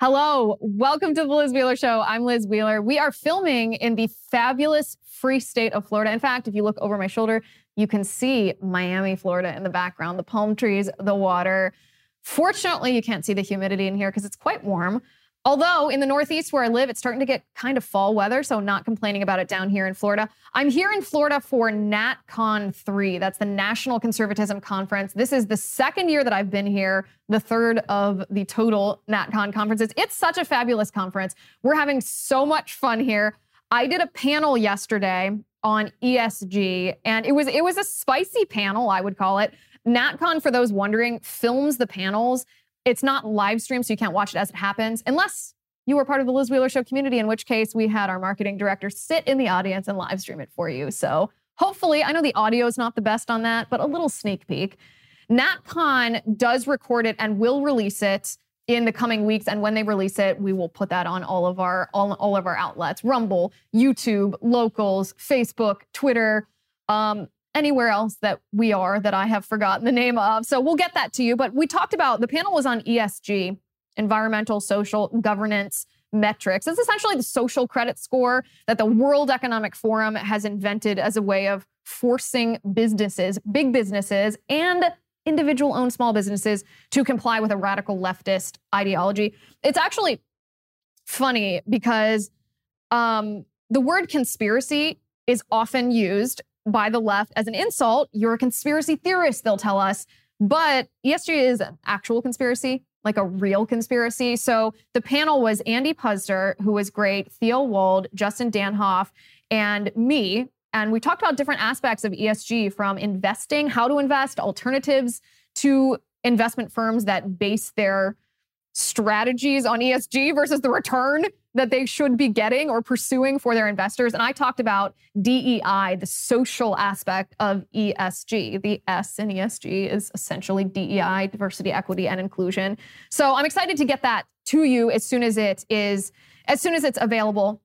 Hello, welcome to the Liz Wheeler Show. I'm Liz Wheeler. We are filming in the fabulous free state of Florida. In fact, if you look over my shoulder, you can see Miami, Florida in the background, the palm trees, the water. Fortunately, you can't see the humidity in here because it's quite warm. Although in the Northeast where I live, it's starting to get kind of fall weather, so not complaining about it down here in Florida. I'm here in Florida for NatCon 3. That's the National Conservatism Conference. This is the second year that I've been here, the third of the total NatCon conferences. It's such a fabulous conference. We're having so much fun here. I did a panel yesterday on ESG, and it was it was a spicy panel, I would call it. NatCon, for those wondering, films the panels it's not live stream, so you can't watch it as it happens, unless you were part of the Liz Wheeler Show community, in which case we had our marketing director sit in the audience and live stream it for you. So hopefully, I know the audio is not the best on that, but a little sneak peek. NatCon does record it and will release it in the coming weeks. And when they release it, we will put that on all of our all, all of our outlets: Rumble, YouTube, Locals, Facebook, Twitter. Um, anywhere else that we are that I have forgotten the name of. So we'll get that to you. But we talked about the panel was on ESG, environmental, social, governance metrics. It's essentially the social credit score that the World Economic Forum has invented as a way of forcing businesses, big businesses, and individual owned small businesses to comply with a radical leftist ideology. It's actually funny because um, the word conspiracy is often used by the left as an insult. You're a conspiracy theorist, they'll tell us. But ESG is an actual conspiracy, like a real conspiracy. So the panel was Andy Puzder, who was great, Theo Wold, Justin Danhof, and me. And we talked about different aspects of ESG from investing, how to invest, alternatives to investment firms that base their strategies on ESG versus the return that they should be getting or pursuing for their investors. And I talked about DEI, the social aspect of ESG. The S in ESG is essentially DEI, diversity, equity, and inclusion. So I'm excited to get that to you as soon as it is, as soon as it's available.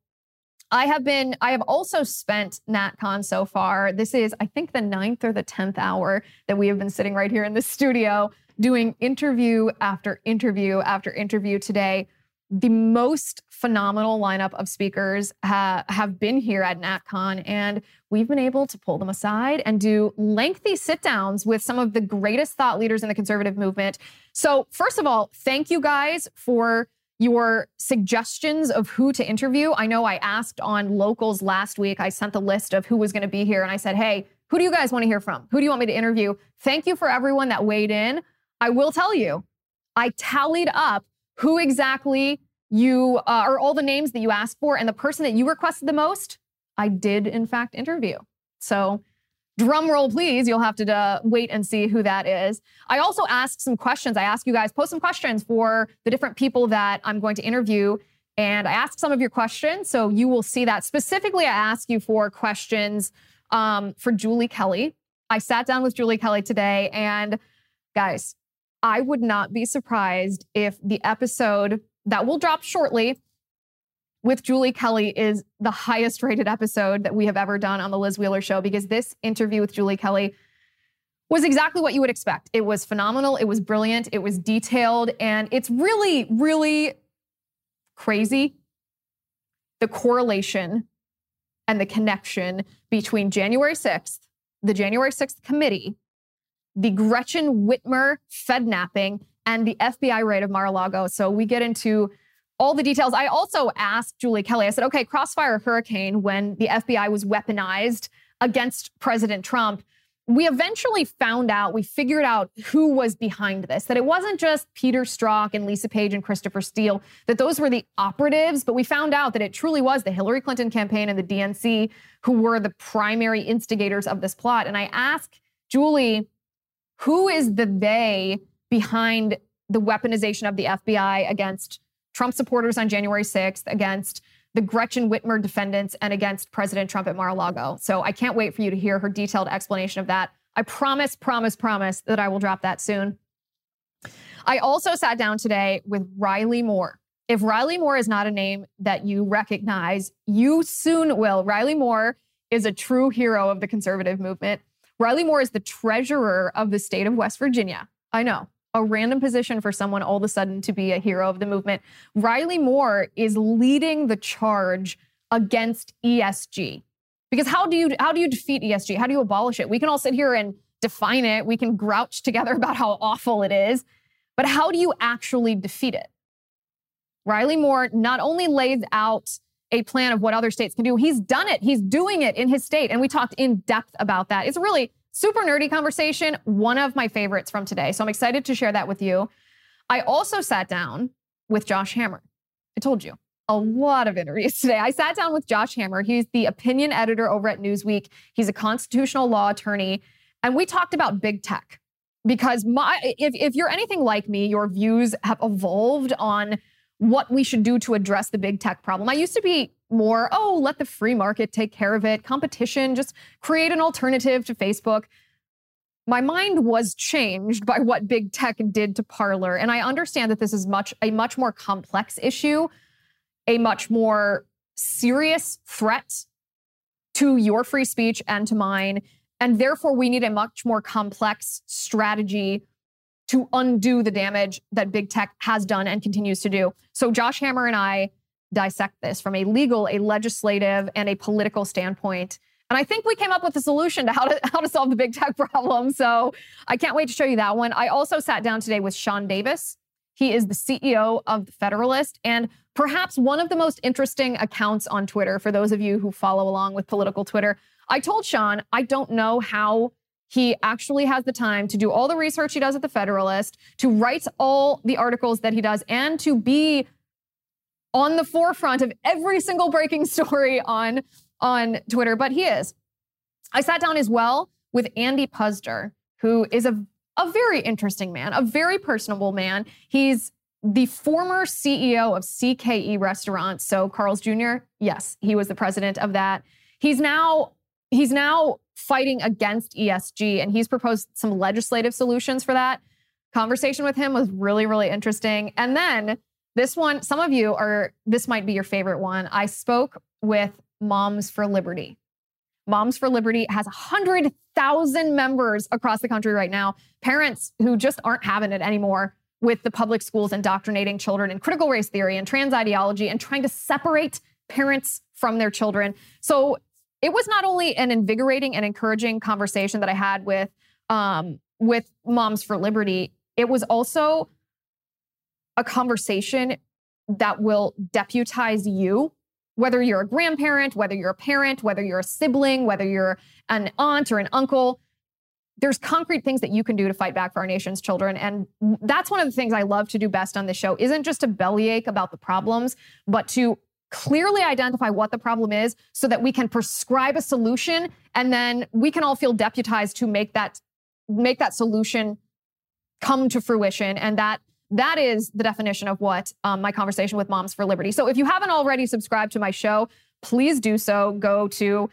I have been, I have also spent NatCon so far. This is, I think, the ninth or the 10th hour that we have been sitting right here in the studio doing interview after interview after interview today. The most phenomenal lineup of speakers ha- have been here at NatCon, and we've been able to pull them aside and do lengthy sit downs with some of the greatest thought leaders in the conservative movement. So, first of all, thank you guys for your suggestions of who to interview. I know I asked on locals last week, I sent the list of who was going to be here, and I said, hey, who do you guys want to hear from? Who do you want me to interview? Thank you for everyone that weighed in. I will tell you, I tallied up who exactly you uh, or all the names that you asked for and the person that you requested the most. I did, in fact, interview. So, drum roll, please. You'll have to uh, wait and see who that is. I also asked some questions. I asked you guys post some questions for the different people that I'm going to interview. And I asked some of your questions, so you will see that. Specifically, I asked you for questions um, for Julie Kelly. I sat down with Julie Kelly today, and guys, I would not be surprised if the episode that will drop shortly with Julie Kelly is the highest rated episode that we have ever done on the Liz Wheeler show because this interview with Julie Kelly was exactly what you would expect. It was phenomenal, it was brilliant, it was detailed, and it's really, really crazy the correlation and the connection between January 6th, the January 6th committee, the Gretchen Whitmer Fednapping, and the FBI raid of Mar-a-Lago. So we get into all the details. I also asked Julie Kelly, I said, okay, Crossfire Hurricane, when the FBI was weaponized against President Trump, we eventually found out, we figured out who was behind this, that it wasn't just Peter Strzok and Lisa Page and Christopher Steele, that those were the operatives, but we found out that it truly was the Hillary Clinton campaign and the DNC who were the primary instigators of this plot. And I asked Julie, who is the they behind the weaponization of the FBI against Trump supporters on January 6th, against the Gretchen Whitmer defendants, and against President Trump at Mar a Lago. So I can't wait for you to hear her detailed explanation of that. I promise, promise, promise that I will drop that soon. I also sat down today with Riley Moore. If Riley Moore is not a name that you recognize, you soon will. Riley Moore is a true hero of the conservative movement. Riley Moore is the treasurer of the state of West Virginia. I know, a random position for someone all of a sudden to be a hero of the movement. Riley Moore is leading the charge against ESG. Because how do you how do you defeat ESG? How do you abolish it? We can all sit here and define it. We can grouch together about how awful it is. But how do you actually defeat it? Riley Moore not only lays out a plan of what other states can do, he's done it. He's doing it in his state. And we talked in depth about that. It's a really super nerdy conversation, one of my favorites from today. So I'm excited to share that with you. I also sat down with Josh Hammer. I told you a lot of interviews today. I sat down with Josh Hammer. He's the opinion editor over at Newsweek. He's a constitutional law attorney. And we talked about big tech because my if, if you're anything like me, your views have evolved on what we should do to address the big tech problem. I used to be more, oh, let the free market take care of it, competition, just create an alternative to Facebook. My mind was changed by what big tech did to Parler, and I understand that this is much a much more complex issue, a much more serious threat to your free speech and to mine, and therefore we need a much more complex strategy to undo the damage that big tech has done and continues to do. So Josh Hammer and I dissect this from a legal, a legislative, and a political standpoint. And I think we came up with a solution to how to how to solve the big tech problem. So I can't wait to show you that one. I also sat down today with Sean Davis. He is the CEO of the Federalist and perhaps one of the most interesting accounts on Twitter for those of you who follow along with political Twitter. I told Sean I don't know how he actually has the time to do all the research he does at the Federalist, to write all the articles that he does, and to be on the forefront of every single breaking story on, on Twitter, but he is. I sat down as well with Andy Puzder, who is a, a very interesting man, a very personable man. He's the former CEO of CKE Restaurants. So Carl's Jr., yes, he was the president of that. He's now he's now fighting against ESG and he's proposed some legislative solutions for that. Conversation with him was really, really interesting. And then this one, some of you are, this might be your favorite one. I spoke with Moms for Liberty. Moms for Liberty has 100,000 members across the country right now, parents who just aren't having it anymore with the public schools indoctrinating children in critical race theory and trans ideology and trying to separate parents from their children. So it was not only an invigorating and encouraging conversation that I had with um, with Moms for Liberty, it was also a conversation that will deputize you, whether you're a grandparent, whether you're a parent, whether you're a sibling, whether you're an aunt or an uncle. There's concrete things that you can do to fight back for our nation's children. And that's one of the things I love to do best on this show, isn't just to bellyache about the problems, but to clearly identify what the problem is so that we can prescribe a solution and then we can all feel deputized to make that make that solution come to fruition and that that is the definition of what um, my conversation with Moms for Liberty. So if you haven't already subscribed to my show, please do so. Go to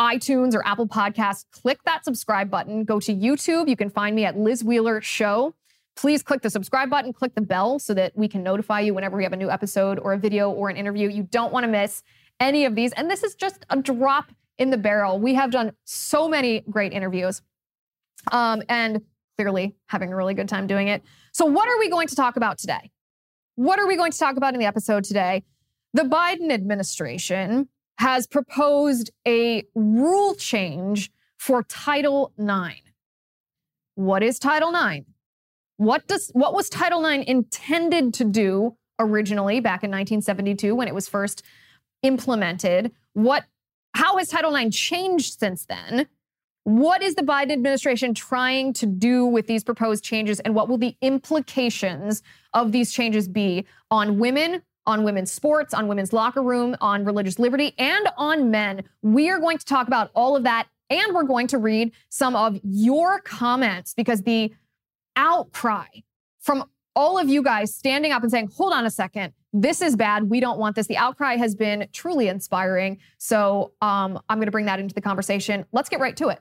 iTunes or Apple Podcasts, click that subscribe button. Go to YouTube. You can find me at Liz Wheeler Show. Please click the subscribe button, click the bell so that we can notify you whenever we have a new episode or a video or an interview. You don't want to miss any of these. And this is just a drop in the barrel. We have done so many great interviews. Um, and clearly having a really good time doing it. So, what are we going to talk about today? What are we going to talk about in the episode today? The Biden administration has proposed a rule change for Title IX. What is Title IX? What does what was Title IX intended to do originally back in 1972 when it was first implemented? What how has Title IX changed since then? What is the Biden administration trying to do with these proposed changes, and what will the implications of these changes be on women, on women's sports, on women's locker room, on religious liberty, and on men? We are going to talk about all of that, and we're going to read some of your comments because the outcry from all of you guys standing up and saying, hold on a second, this is bad. We don't want this. The outcry has been truly inspiring. So um, I'm going to bring that into the conversation. Let's get right to it.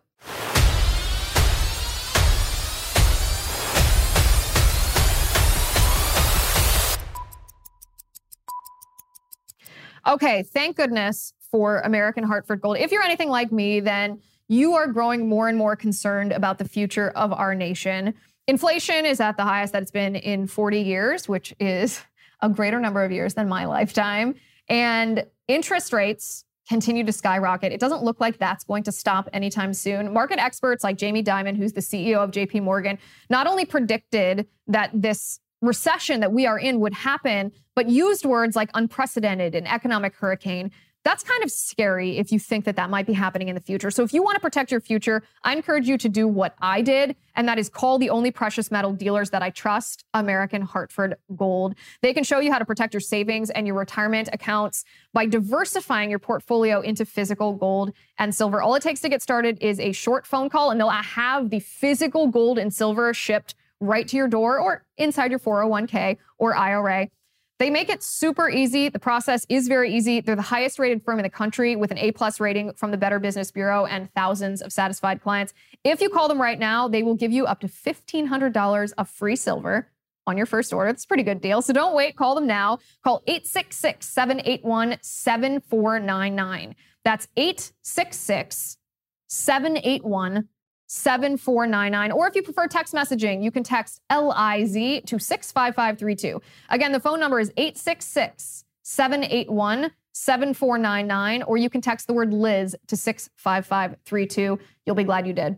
Okay, thank goodness for American Hartford Gold. If you're anything like me, then you are growing more and more concerned about the future of our nation. Inflation is at the highest that it's been in 40 years, which is a greater number of years than my lifetime. And interest rates continue to skyrocket. It doesn't look like that's going to stop anytime soon. Market experts like Jamie Dimon, who's the CEO of JP Morgan, not only predicted that this recession that we are in would happen, but used words like unprecedented and economic hurricane that's kind of scary if you think that that might be happening in the future. So if you want to protect your future, I encourage you to do what I did, and that is call the only precious metal dealers that I trust, American Hartford Gold. They can show you how to protect your savings and your retirement accounts by diversifying your portfolio into physical gold and silver. All it takes to get started is a short phone call, and they'll have the physical gold and silver shipped right to your door or inside your 401k or IRA. They make it super easy. The process is very easy. They're the highest rated firm in the country with an A plus rating from the Better Business Bureau and thousands of satisfied clients. If you call them right now, they will give you up to $1,500 of free silver on your first order. It's a pretty good deal. So don't wait. Call them now. Call 866 781 7499. That's 866 781 7499. Or if you prefer text messaging, you can text LIZ to 65532. Again, the phone number is 866 781 7499, or you can text the word Liz to 65532. You'll be glad you did.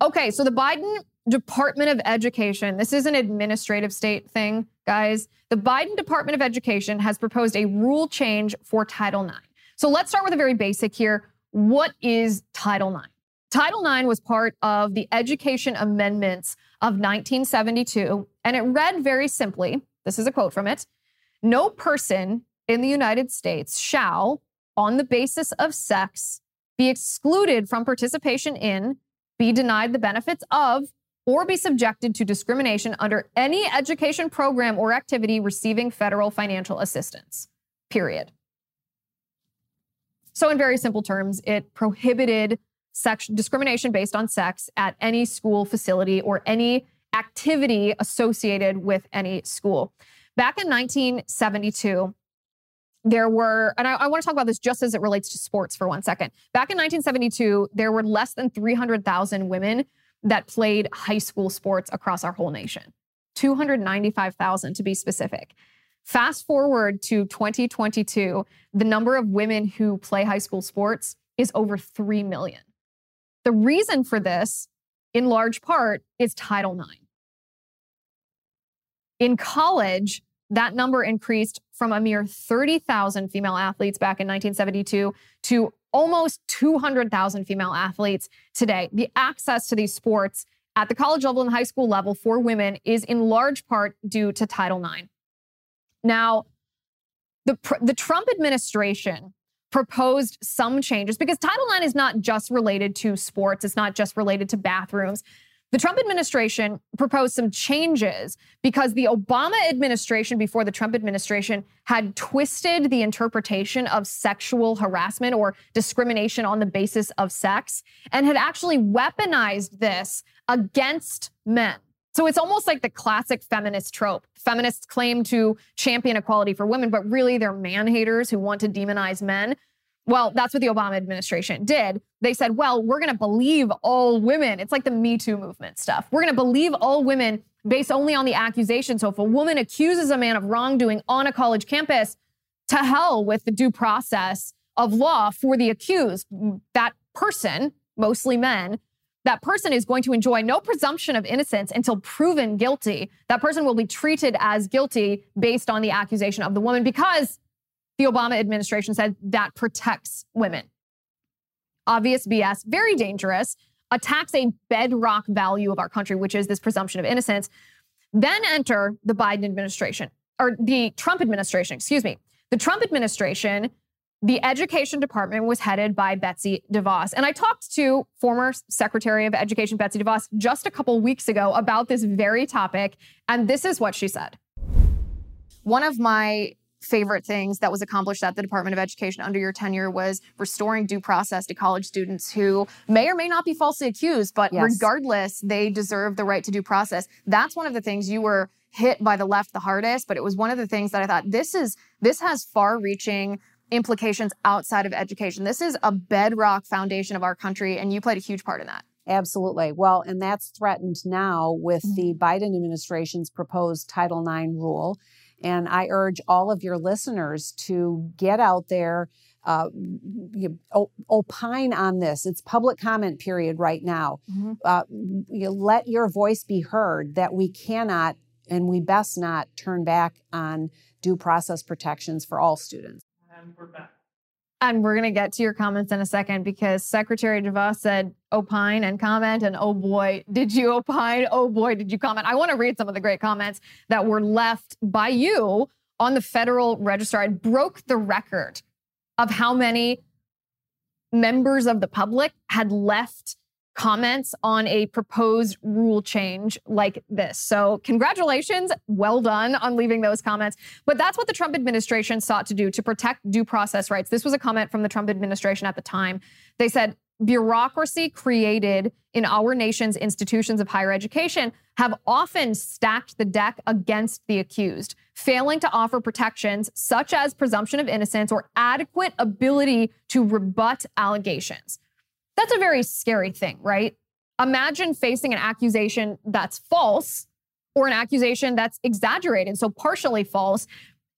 Okay, so the Biden Department of Education, this is an administrative state thing, guys. The Biden Department of Education has proposed a rule change for Title IX. So let's start with a very basic here. What is Title IX? Title IX was part of the Education Amendments of 1972, and it read very simply this is a quote from it No person in the United States shall, on the basis of sex, be excluded from participation in, be denied the benefits of, or be subjected to discrimination under any education program or activity receiving federal financial assistance. Period. So, in very simple terms, it prohibited sex discrimination based on sex at any school facility or any activity associated with any school. Back in 1972, there were, and I, I, want to talk about this just as it relates to sports for one second. Back in 1972, there were less than 300,000 women that played high school sports across our whole nation. 295,000 to be specific. Fast forward to 2022, the number of women who play high school sports is over 3 million. The reason for this, in large part, is Title IX. In college, that number increased from a mere 30,000 female athletes back in 1972 to almost 200,000 female athletes today. The access to these sports at the college level and high school level for women is in large part due to Title IX. Now, the, the Trump administration proposed some changes because Title IX is not just related to sports, it's not just related to bathrooms. The Trump administration proposed some changes because the Obama administration, before the Trump administration, had twisted the interpretation of sexual harassment or discrimination on the basis of sex and had actually weaponized this against men. So it's almost like the classic feminist trope. Feminists claim to champion equality for women, but really they're man haters who want to demonize men. Well, that's what the Obama administration did. They said, well, we're going to believe all women. It's like the Me Too movement stuff. We're going to believe all women based only on the accusation. So if a woman accuses a man of wrongdoing on a college campus, to hell with the due process of law for the accused. That person, mostly men, that person is going to enjoy no presumption of innocence until proven guilty. That person will be treated as guilty based on the accusation of the woman because the Obama administration said that protects women. Obvious BS, very dangerous, attacks a bedrock value of our country, which is this presumption of innocence. Then enter the Biden administration, or the Trump administration, excuse me. The Trump administration the education department was headed by Betsy DeVos. And I talked to former Secretary of Education Betsy DeVos just a couple weeks ago about this very topic. And this is what she said. One of my favorite things that was accomplished at the Department of Education under your tenure was restoring due process to college students who may or may not be falsely accused, but yes. regardless, they deserve the right to due process. That's one of the things you were hit by the left the hardest, but it was one of the things that I thought this is this has far-reaching implications outside of education. This is a bedrock foundation of our country, and you played a huge part in that. Absolutely. Well, and that's threatened now with mm-hmm. the Biden administration's proposed Title IX rule. And I urge all of your listeners to get out there, uh, you, opine on this. It's public comment period right now. Mm-hmm. Uh, you let your voice be heard that we cannot and we best not turn back on due process protections for all students. And we're back. And we're going to get to your comments in a second because Secretary DeVos said opine and comment. And oh boy, did you opine? Oh boy, did you comment? I want to read some of the great comments that were left by you on the Federal Register. I broke the record of how many members of the public had left comments on a proposed rule change like this. So, congratulations. Well done on leaving those comments. But that's what the Trump administration sought to do to protect due process rights. This was a comment from the Trump administration at the time. They said, bureaucracy created in our nation's institutions of higher education have often stacked the deck against the accused, failing to offer protections such as presumption of innocence or adequate ability to rebut allegations. That's a very scary thing, right? Imagine facing an accusation that's false or an accusation that's exaggerated, so partially false,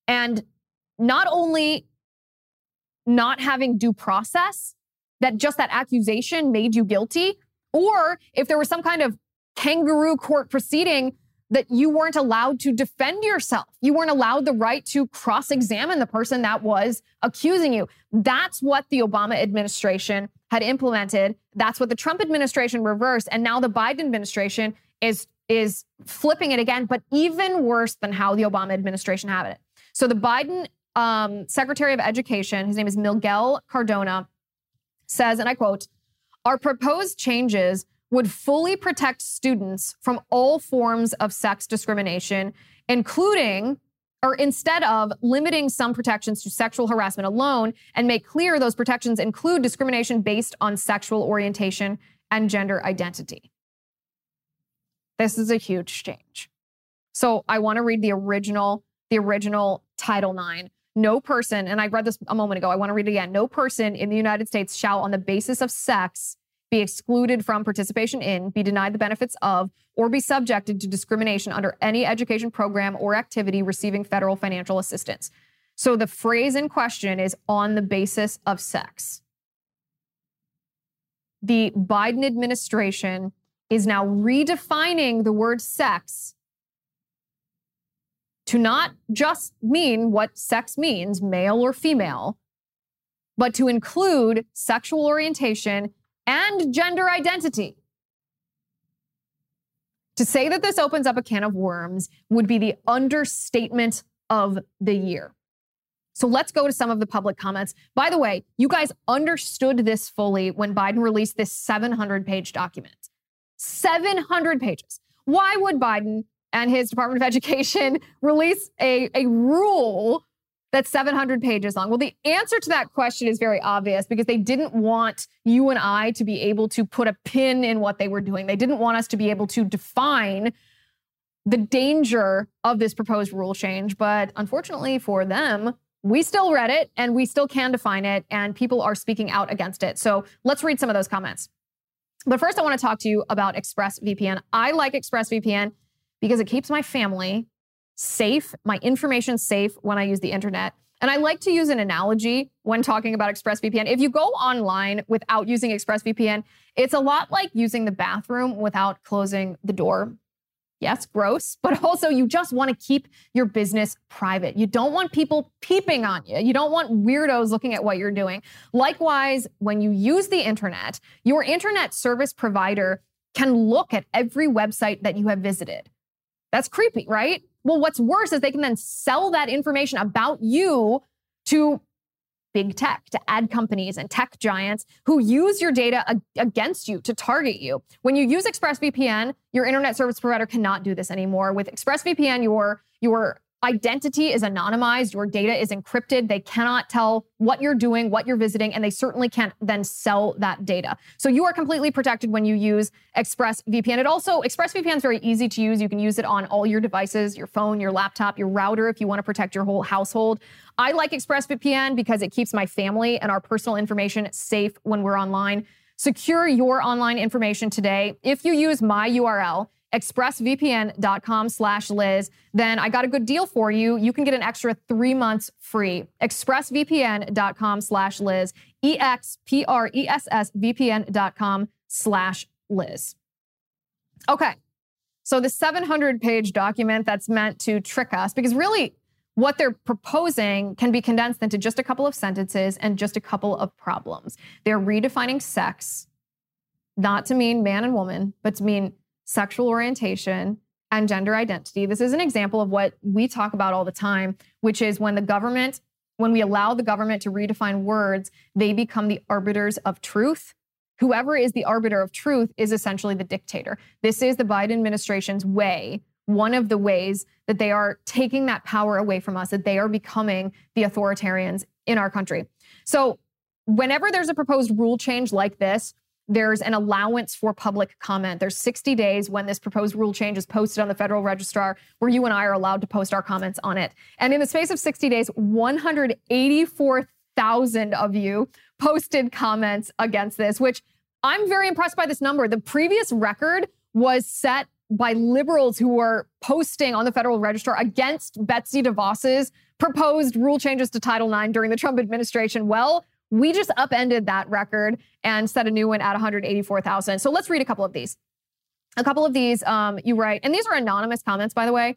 and not only not having due process, that just that accusation made you guilty, or if there was some kind of kangaroo court proceeding that you weren't allowed to defend yourself. You weren't allowed the right to cross examine the person that was accusing you. That's what the Obama administration had implemented. That's what the Trump administration reversed. And now the Biden administration is, is flipping it again, but even worse than how the Obama administration had it. So the Biden um, Secretary of Education, his name is Miguel Cardona, says, and I quote, our proposed changes would fully protect students from all forms of sex discrimination, including or instead of limiting some protections to sexual harassment alone and make clear those protections include discrimination based on sexual orientation and gender identity. This is a huge change. So I want to read the original the original Title IX. No person, and I read this a moment ago, I want to read it again. No person in the United States shall, on the basis of sex, be excluded from participation in, be denied the benefits of, or be subjected to discrimination under any education program or activity receiving federal financial assistance. So the phrase in question is on the basis of sex. The Biden administration is now redefining the word sex to not just mean what sex means, male or female, but to include sexual orientation and gender identity. To say that this opens up a can of worms would be the understatement of the year. So let's go to some of the public comments. By the way, you guys understood this fully when Biden released this 700 page document. 700 pages. Why would Biden and his Department of Education release a, a rule that's 700 pages long? Well, the answer to that question is very obvious because they didn't want you and I to be able to put a pin in what they were doing. They didn't want us to be able to define the danger of this proposed rule change. But unfortunately for them, we still read it and we still can define it, and people are speaking out against it. So let's read some of those comments. But first, I want to talk to you about ExpressVPN. I like ExpressVPN because it keeps my family safe, my information safe when I use the internet. And I like to use an analogy when talking about ExpressVPN. If you go online without using ExpressVPN, it's a lot like using the bathroom without closing the door. Yes, gross, but also you just want to keep your business private. You don't want people peeping on you. You don't want weirdos looking at what you're doing. Likewise, when you use the internet, your internet service provider can look at every website that you have visited. That's creepy, right? Well, what's worse is they can then sell that information about you to big tech, to ad companies and tech giants who use your data ag- against you to target you. When you use ExpressVPN, your internet service provider cannot do this anymore. With ExpressVPN, your your identity is anonymized, your data is encrypted. They cannot tell what you're doing, what you're visiting, and they certainly can't then sell that data. So you are completely protected when you use ExpressVPN. It also, ExpressVPN is very easy to use. You can use it on all your devices, your phone, your laptop, your router, if you want to protect your whole household. I like ExpressVPN because it keeps my family and our personal information safe when we're online. Secure your online information today. If you use my URL, expressvpn.com slash Liz, then I got a good deal for you. You can get an extra three months free. expressvpn.com slash Liz, E-X-P-R-E-S-S VPN.com slash Liz. Okay. So the 700 page document that's meant to trick us, because really what they're proposing can be condensed into just a couple of sentences and just a couple of problems. They're redefining sex, not to mean man and woman, but to mean sexual orientation and gender identity. This is an example of what we talk about all the time, which is when the government, when we allow the government to redefine words, they become the arbiters of truth. Whoever is the arbiter of truth is essentially the dictator. This is the Biden administration's way, one of the ways that they are taking that power away from us, that they are becoming the authoritarians in our country. So, whenever there's a proposed rule change like this, there's an allowance for public comment. There's 60 days when this proposed rule change is posted on the Federal Registrar, where you and I are allowed to post our comments on it. And in the space of 60 days, 184,000 of you posted comments against this, which I'm very impressed by this number. The previous record was set by liberals who were posting on the Federal Register against Betsy DeVos's proposed rule changes to Title IX during the Trump administration. Well, we just upended that record and set a new one at 184,000. So let's read a couple of these. A couple of these um, you write, and these are anonymous comments, by the way.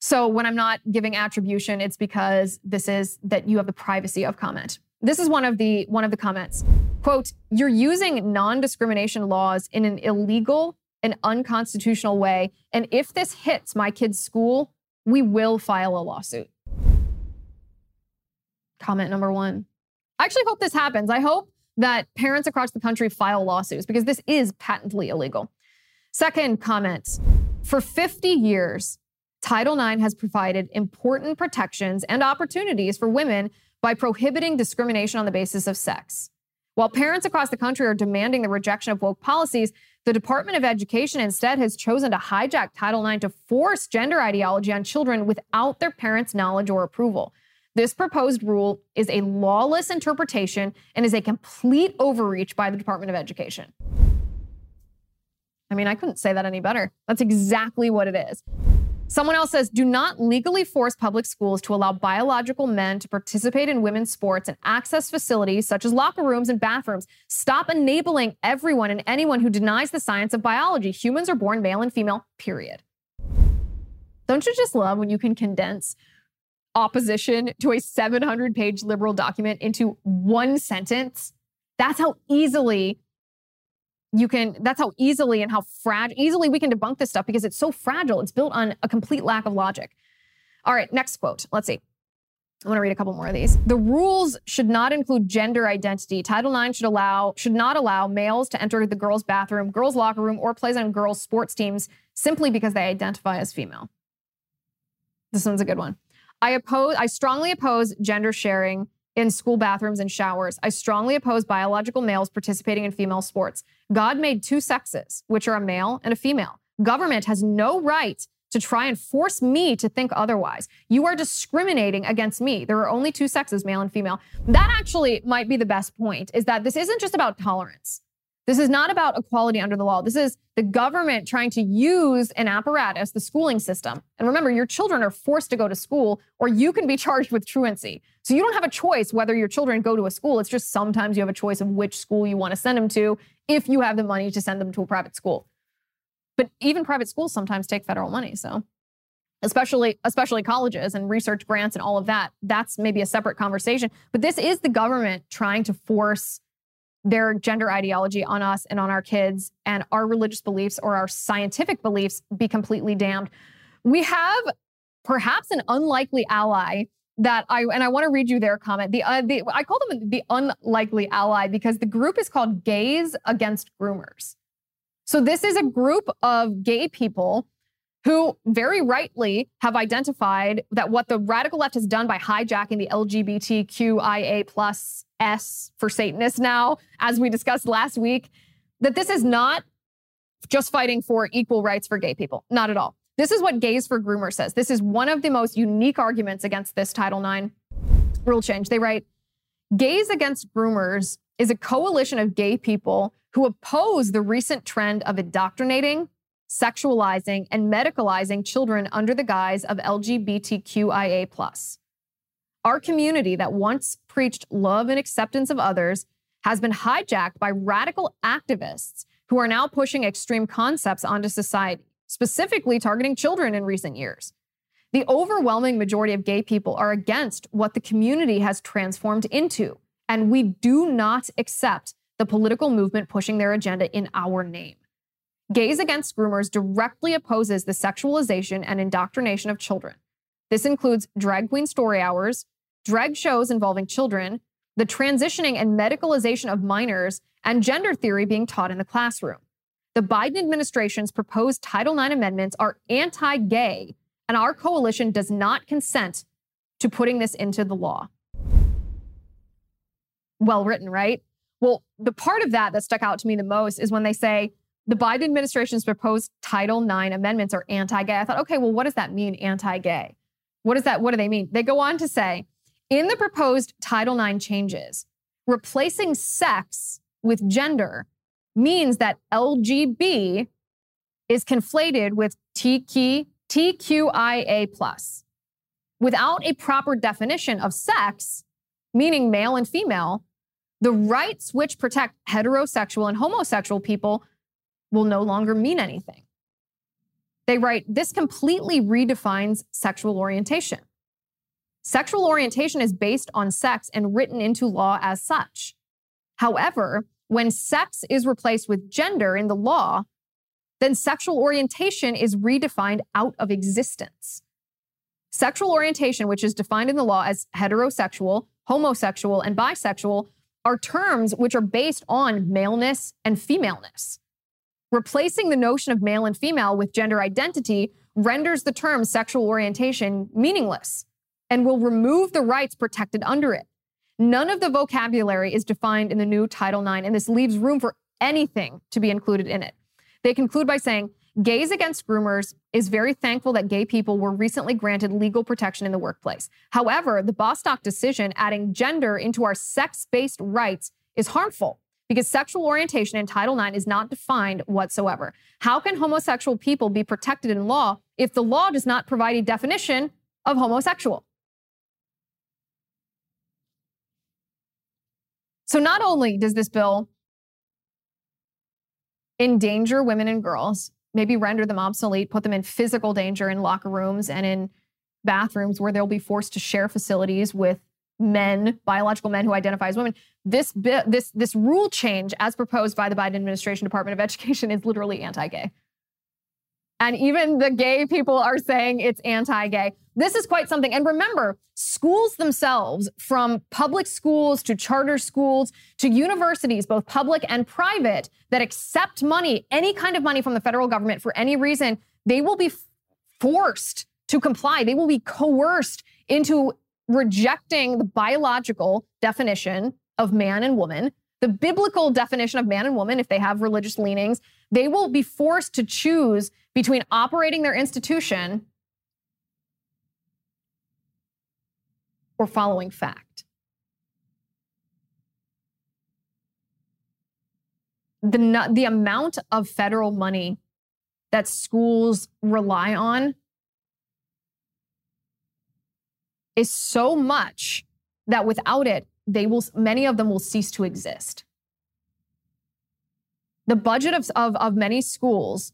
So when I'm not giving attribution, it's because this is that you have the privacy of comment. This is one of the one of the comments. Quote, you're using non-discrimination laws in an illegal and unconstitutional way. And if this hits my kid's school, we will file a lawsuit. Comment number one. I actually hope this happens. I hope that parents across the country file lawsuits because this is patently illegal. Second comment for 50 years, Title IX has provided important protections and opportunities for women by prohibiting discrimination on the basis of sex. While parents across the country are demanding the rejection of woke policies, the Department of Education instead has chosen to hijack Title IX to force gender ideology on children without their parents' knowledge or approval. This proposed rule is a lawless interpretation and is a complete overreach by the Department of Education. I mean, I couldn't say that any better. That's exactly what it is. Someone else says do not legally force public schools to allow biological men to participate in women's sports and access facilities such as locker rooms and bathrooms. Stop enabling everyone and anyone who denies the science of biology. Humans are born male and female, period. Don't you just love when you can condense opposition to a 700 page liberal document into one sentence. That's how easily you can, that's how easily and how fragile, easily we can debunk this stuff because it's so fragile. It's built on a complete lack of logic. All right, next quote. Let's see. I want to read a couple more of these. The rules should not include gender identity. Title IX should allow should not allow males to enter the girls' bathroom, girls' locker room, or plays on girls' sports teams simply because they identify as female. This one's a good one. I oppose, I strongly oppose gender sharing in school bathrooms and showers. I strongly oppose biological males participating in female sports. God made two sexes, which are a male and a female. Government has no right to try and force me to think otherwise. You are discriminating against me. There are only two sexes, male and female. That actually might be the best point is that this isn't just about tolerance. This is not about equality under the law. This is the government trying to use an apparatus, the schooling system. And remember, your children are forced to go to school, or you can be charged with truancy. So you don't have a choice whether your children go to a school. It's just sometimes you have a choice of which school you want to send them to if you have the money to send them to a private school. But even private schools sometimes take federal money. So especially especially colleges and research grants and all of that that's maybe a separate conversation but this is the government trying to force their gender ideology on us and on our kids and our religious beliefs or our scientific beliefs be completely damned. We have perhaps an unlikely ally that I and I want to read you their comment. The, uh, the I call them the unlikely ally because the group is called Gays Against Groomers. So this is a group of gay people who very rightly have identified that what the radical left has done by hijacking the LGBTQIA plus S for Satanists now, as we discussed last week, that this is not just fighting for equal rights for gay people. Not at all. This is what Gays for Groomer says. This is one of the most unique arguments against this Title IX rule change. They write, Gays Against Groomers is a coalition of gay people who oppose the recent trend of indoctrinating, sexualizing, and medicalizing children under the guise of LGBTQIA. Our community that once preached love and acceptance of others has been hijacked by radical activists who are now pushing extreme concepts onto society, specifically targeting children in recent years. The overwhelming majority of gay people are against what the community has transformed into, and we do not accept the political movement pushing their agenda in our name. Gays Against Groomers directly opposes the sexualization and indoctrination of children. This includes drag queen story hours, drag shows involving children, the transitioning and medicalization of minors, and gender theory being taught in the classroom. The Biden administration's proposed Title IX amendments are anti gay, and our coalition does not consent to putting this into the law. Well written, right? Well, the part of that that stuck out to me the most is when they say the Biden administration's proposed Title IX amendments are anti gay. I thought, okay, well, what does that mean, anti gay? What does that, what do they mean? They go on to say, in the proposed Title IX changes, replacing sex with gender means that LGB is conflated with TQ, TQIA. Without a proper definition of sex, meaning male and female, the rights which protect heterosexual and homosexual people will no longer mean anything. They write, this completely redefines sexual orientation. Sexual orientation is based on sex and written into law as such. However, when sex is replaced with gender in the law, then sexual orientation is redefined out of existence. Sexual orientation, which is defined in the law as heterosexual, homosexual, and bisexual, are terms which are based on maleness and femaleness. Replacing the notion of male and female with gender identity renders the term sexual orientation meaningless and will remove the rights protected under it. None of the vocabulary is defined in the new Title IX, and this leaves room for anything to be included in it. They conclude by saying, Gays Against Groomers is very thankful that gay people were recently granted legal protection in the workplace. However, the Bostock decision adding gender into our sex based rights is harmful because sexual orientation in Title IX is not defined whatsoever. How can homosexual people be protected in law if the law does not provide a definition of homosexual? So, not only does this bill endanger women and girls, maybe render them obsolete, put them in physical danger in locker rooms and in bathrooms where they'll be forced to share facilities with men, biological men who identify as women. This this this rule change, as proposed by the Biden administration Department of Education, is literally anti-gay. And even the gay people are saying it's anti gay. This is quite something. And remember, schools themselves, from public schools to charter schools to universities, both public and private, that accept money, any kind of money from the federal government for any reason, they will be forced to comply. They will be coerced into rejecting the biological definition of man and woman, the biblical definition of man and woman, if they have religious leanings, they will be forced to choose between operating their institution or following fact. The, the amount of federal money that schools rely on is so much that without it, they will many of them will cease to exist. The budget of, of, of many schools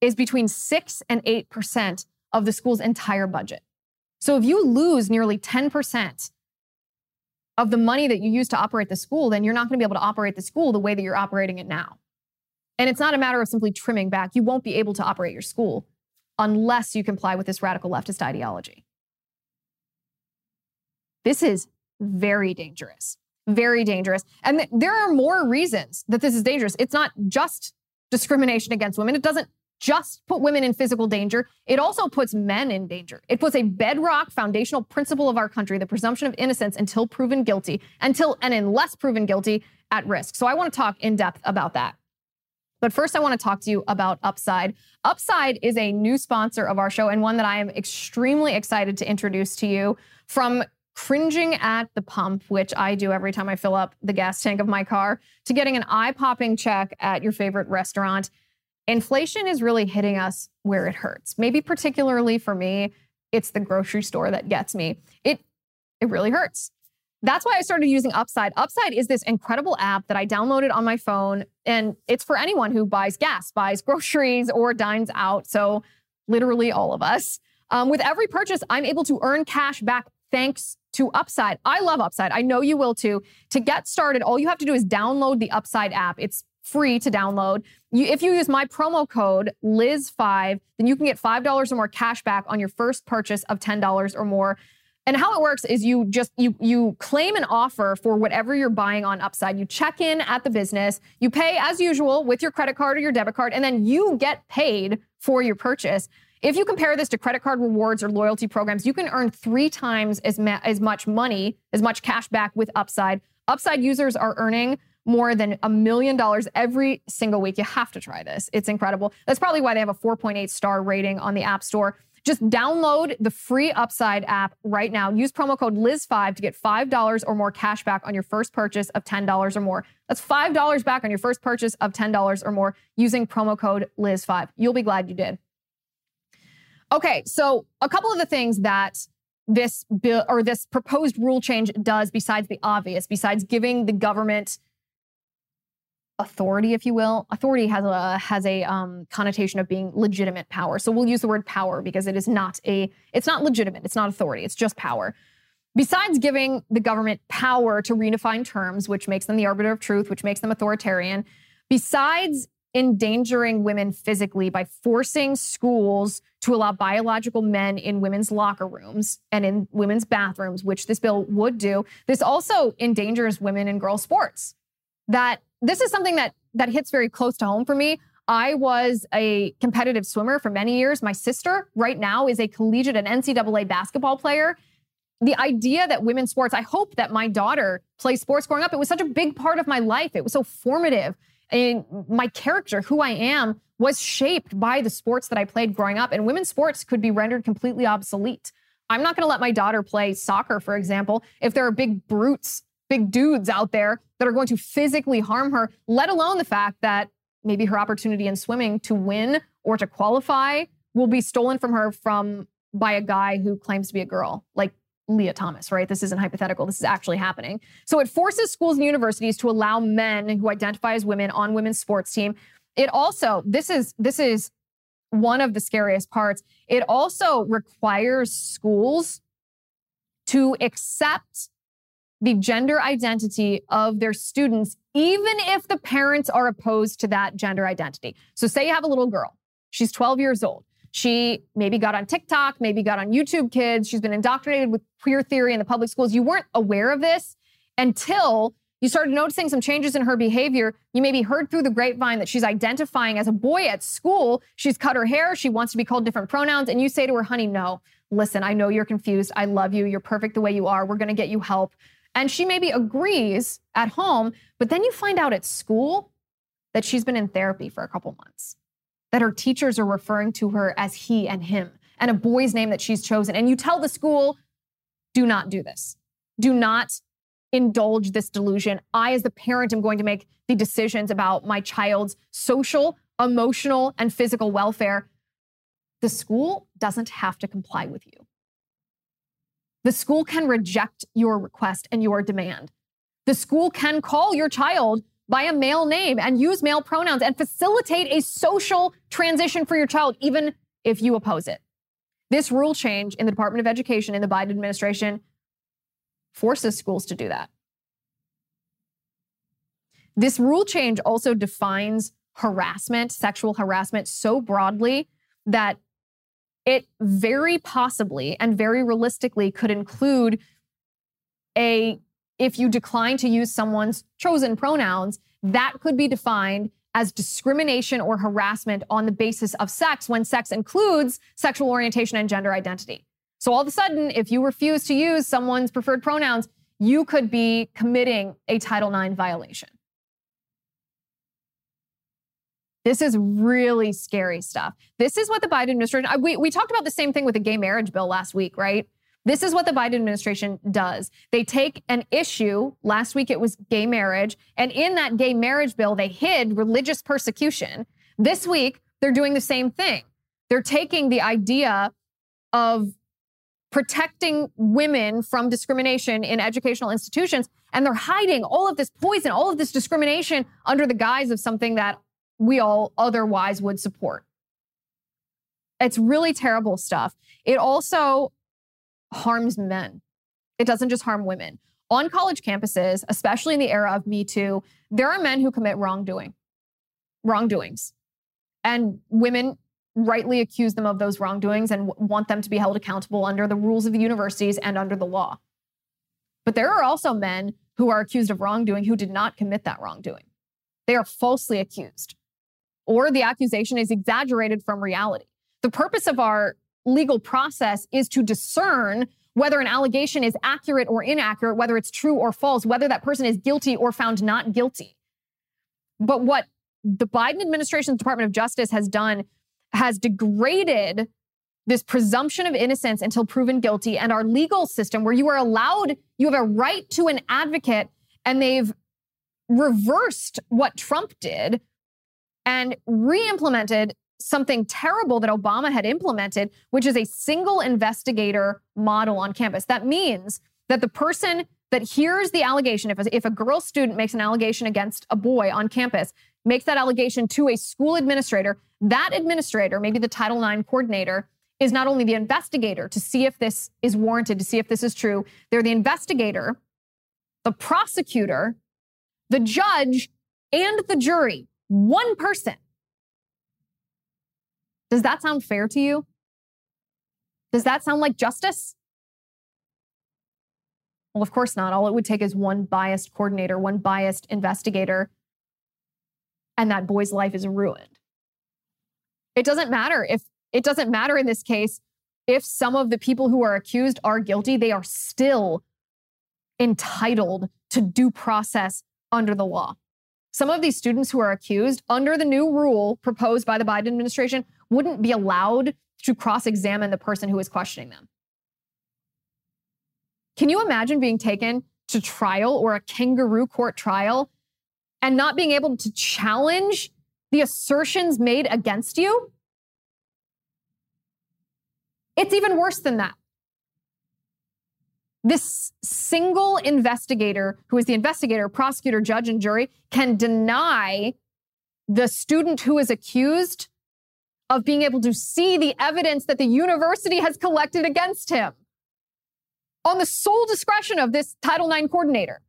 is between 6 and 8% of the school's entire budget. So if you lose nearly 10% of the money that you use to operate the school, then you're not going to be able to operate the school the way that you're operating it now. And it's not a matter of simply trimming back. You won't be able to operate your school unless you comply with this radical leftist ideology. This is very dangerous, very dangerous. And th- there are more reasons that this is dangerous. It's not just discrimination against women, it doesn't just put women in physical danger, it also puts men in danger. It puts a bedrock foundational principle of our country, the presumption of innocence until proven guilty, until and unless proven guilty, at risk. So I want to talk in depth about that. But first, I want to talk to you about Upside. Upside is a new sponsor of our show and one that I am extremely excited to introduce to you. From cringing at the pump, which I do every time I fill up the gas tank of my car, to getting an eye popping check at your favorite restaurant, inflation is really hitting us where it hurts. Maybe particularly for me, it's the grocery store that gets me. It it really hurts. That's why I started using Upside. Upside is this incredible app that I downloaded on my phone, and it's for anyone who buys gas, buys groceries, or dines out. So, literally all of us. Um, with every purchase, I'm able to earn cash back thanks to Upside. I love Upside. I know you will too. To get started, all you have to do is download the Upside app. It's free to download. You, if you use my promo code Liz5, then you can get $5 or more cash back on your first purchase of $10 or more. And how it works is you just you you claim an offer for whatever you're buying on Upside. You check in at the business, you pay as usual with your credit card or your debit card, and then you get paid for your purchase. If you compare this to credit card rewards or loyalty programs, you can earn three times as, ma- as much money, as much cash back with Upside. Upside users are earning more than a million dollars every single week. You have to try this. It's incredible. That's probably why they have a 4.8 star rating on the App Store. Just download the free Upside app right now. Use promo code Liz5 to get $5 or more cash back on your first purchase of $10 or more. That's $5 back on your first purchase of $10 or more using promo code Liz5. You'll be glad you did. Okay, so a couple of the things that this bill or this proposed rule change does, besides the obvious, besides giving the government authority, if you will, authority has a has a um, connotation of being legitimate power. So we'll use the word power because it is not a it's not legitimate. It's not authority. It's just power. Besides giving the government power to redefine terms, which makes them the arbiter of truth, which makes them authoritarian, besides endangering women physically by forcing schools to allow biological men in women's locker rooms and in women's bathrooms, which this bill would do. This also endangers women in girls' sports. That this is something that that hits very close to home for me. I was a competitive swimmer for many years. My sister, right now, is a collegiate and NCAA basketball player. The idea that women's sports, I hope that my daughter plays sports growing up. It was such a big part of my life. It was so formative and my character, who I am, was shaped by the sports that I played growing up. And women's sports could be rendered completely obsolete. I'm not going to let my daughter play soccer, for example, if there are big brutes, big dudes out there that are going to physically harm her, let alone the fact that maybe her opportunity in swimming to win or to qualify will be stolen from her from by a guy who claims to be a girl. Like Lia Thomas, right? This isn't hypothetical. This is actually happening. So it forces schools and universities to allow men who identify as women on women's sports team. It also, this is this is one of the scariest parts. It also requires schools to accept the gender identity of their students, even if the parents are opposed to that gender identity. So, say you have a little girl, she's 12 years old. She maybe got on TikTok, maybe got on YouTube Kids. She's been indoctrinated with queer theory in the public schools. You weren't aware of this until you started noticing some changes in her behavior. You maybe heard through the grapevine that she's identifying as a boy at school. She's cut her hair. She wants to be called different pronouns. And you say to her, honey, no, listen, I know you're confused. I love you. You're perfect the way you are. We're going to get you help. And she maybe agrees at home, but then you find out at school that she's been in therapy for a couple months that her teachers are referring to her as he and him and a boy's name that she's chosen. And you tell the school, do not do this. Do not indulge this delusion. I, as the parent, am going to make the decisions about my child's social, emotional, and physical welfare. The school doesn't have to comply with you. The school can reject your request and your demand. The school can call your child by a male name and use male pronouns and facilitate a social transition for your child, even if you oppose it. This rule change in the Department of Education in the Biden administration forces schools to do that. This rule change also defines harassment, sexual harassment, so broadly that it very possibly and very realistically could include a if you decline to use someone's chosen pronouns, that could be defined as discrimination or harassment on the basis of sex when sex includes sexual orientation and gender identity. So all of a sudden, if you refuse to use someone's preferred pronouns, you could be committing a Title IX violation. This is really scary stuff. This is what the Biden administration, we, we talked about the same thing with the gay marriage bill last week, right? This is what the Biden administration does. They take an issue, last week it was gay marriage, and in that gay marriage bill, they hid religious persecution. This week, they're doing the same thing. They're taking the idea of protecting women from discrimination in educational institutions, and they're hiding all of this poison, all of this discrimination under the guise of something that we all otherwise would support. It's really terrible stuff. It also harms men. It doesn't just harm women. On college campuses, especially in the era of Me Too, there are men who commit wrongdoing, wrongdoings. And women rightly accuse them of those wrongdoings and want them to be held accountable under the rules of the universities and under the law. But there are also men who are accused of wrongdoing who did not commit that wrongdoing. They are falsely accused, or the accusation is exaggerated from reality. The purpose of our legal process is to discern whether an allegation is accurate or inaccurate, whether it's true or false, whether that person is guilty or found not guilty. But what the Biden administration's Department of Justice has done has degraded this presumption of innocence until proven guilty and our legal system where you are allowed, you have a right to an advocate, and they've reversed what Trump did and re implemented something terrible that Obama had implemented, which is a single investigator model on campus. That means that the person that hears the allegation, if a, if a girl student makes an allegation against a boy on campus, makes that allegation to a school administrator, that administrator, maybe the Title IX coordinator, is not only the investigator to see if this is warranted, to see if this is true, they're the investigator, the prosecutor, the judge, and the jury. One person. Does that sound fair to you? Does that sound like justice? Well, of course not. All it would take is one biased coordinator, one biased investigator, and that boy's life is ruined. It doesn't matter if it doesn't matter in this case if some of the people who are accused are guilty, they are still entitled to due process under the law. Some of these students who are accused under the new rule proposed by the Biden administration wouldn't be allowed to cross examine the person who is questioning them. Can you imagine being taken to trial or a kangaroo court trial and not being able to challenge the assertions made against you? It's even worse than that. This single investigator, who is the investigator, prosecutor, judge, and jury, can deny the student who is accused of being able to see the evidence that the university has collected against him on the sole discretion of this Title IX coordinator.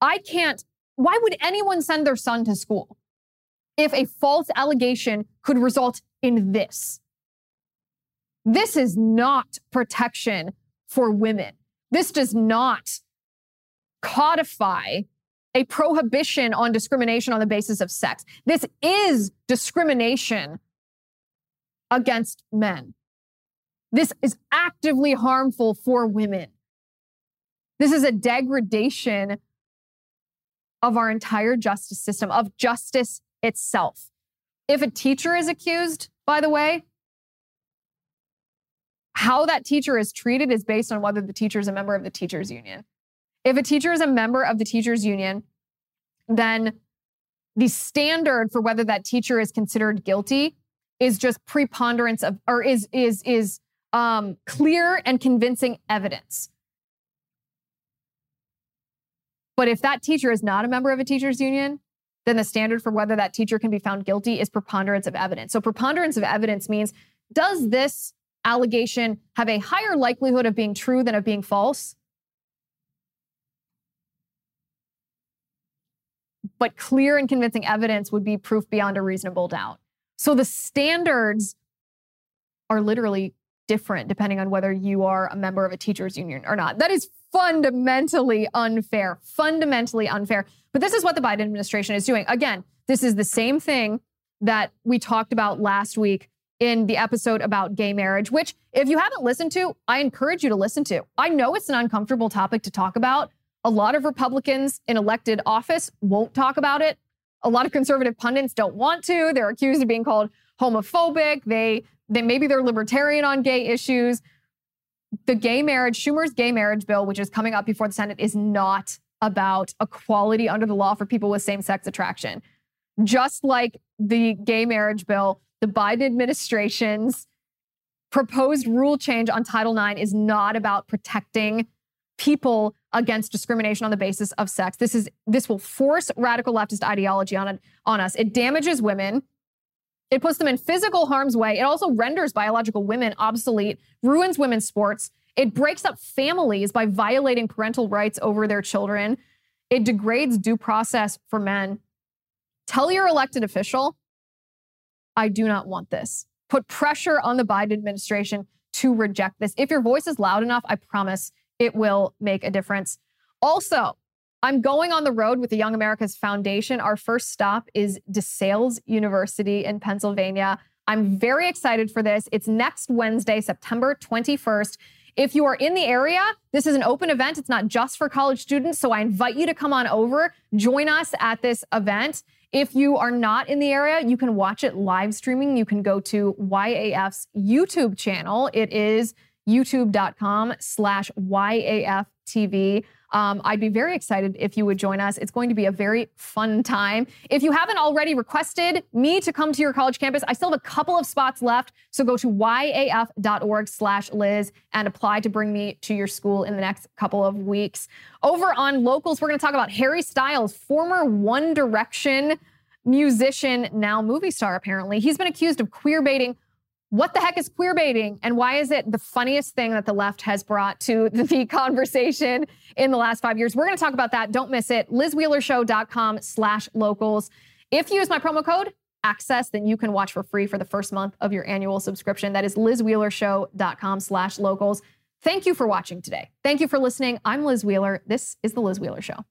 I can't, why would anyone send their son to school if a false allegation could result in this? This is not protection for women. This does not codify a prohibition on discrimination on the basis of sex. This is discrimination against men. This is actively harmful for women. This is a degradation of our entire justice system, of justice itself. If a teacher is accused, by the way, how that teacher is treated is based on whether the teacher is a member of the teachers union. If a teacher is a member of the teachers union, then the standard for whether that teacher is considered guilty is just preponderance of or is is is um, clear and convincing evidence. But if that teacher is not a member of a teachers union, then the standard for whether that teacher can be found guilty is preponderance of evidence. So preponderance of evidence means does this allegation have a higher likelihood of being true than of being false? but clear and convincing evidence would be proof beyond a reasonable doubt. So the standards are literally different depending on whether you are a member of a teachers union or not. That is fundamentally unfair, fundamentally unfair. But this is what the Biden administration is doing. Again, this is the same thing that we talked about last week in the episode about gay marriage, which if you haven't listened to, I encourage you to listen to. I know it's an uncomfortable topic to talk about, a lot of Republicans in elected office won't talk about it. A lot of conservative pundits don't want to. They're accused of being called homophobic. They they maybe they're libertarian on gay issues. The gay marriage, Schumer's gay marriage bill, which is coming up before the Senate, is not about equality under the law for people with same sex attraction. Just like the gay marriage bill, the Biden administration's proposed rule change on Title IX is not about protecting people against discrimination on the basis of sex. This is this will force radical leftist ideology on on us. It damages women. It puts them in physical harm's way. It also renders biological women obsolete, ruins women's sports. It breaks up families by violating parental rights over their children. It degrades due process for men. Tell your elected official, I do not want this. Put pressure on the Biden administration to reject this. If your voice is loud enough, I promise it will make a difference. Also, I'm going on the road with the Young America's Foundation. Our first stop is DeSales University in Pennsylvania. I'm very excited for this. It's next Wednesday, September 21st. If you are in the area, this is an open event. It's not just for college students. So I invite you to come on over, join us at this event. If you are not in the area, you can watch it live streaming. You can go to YAF's YouTube channel. It is youtube.com slash YAFTV. Um, I'd be very excited if you would join us. It's going to be a very fun time. If you haven't already requested me to come to your college campus, I still have a couple of spots left. So go to yaf.org slash Liz and apply to bring me to your school in the next couple of weeks. Over on locals, we're going to talk about Harry Styles, former One Direction musician, now movie star, apparently. He's been accused of queer baiting what the heck is queer baiting and why is it the funniest thing that the left has brought to the conversation in the last five years? We're going to talk about that. Don't miss it. LizWheelerShow.com slash locals. If you use my promo code access, then you can watch for free for the first month of your annual subscription. That is LizWheelerShow.com slash locals. Thank you for watching today. Thank you for listening. I'm Liz Wheeler. This is The Liz Wheeler Show.